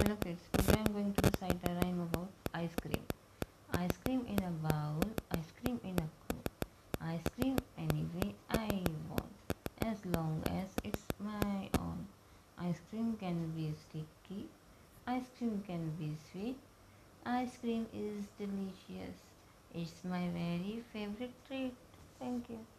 Hello kids, today I am going to recite a rhyme about ice cream. Ice cream in a bowl, ice cream in a cup. Ice cream any way I want, as long as it's my own. Ice cream can be sticky, ice cream can be sweet. Ice cream is delicious. It's my very favorite treat. Thank you.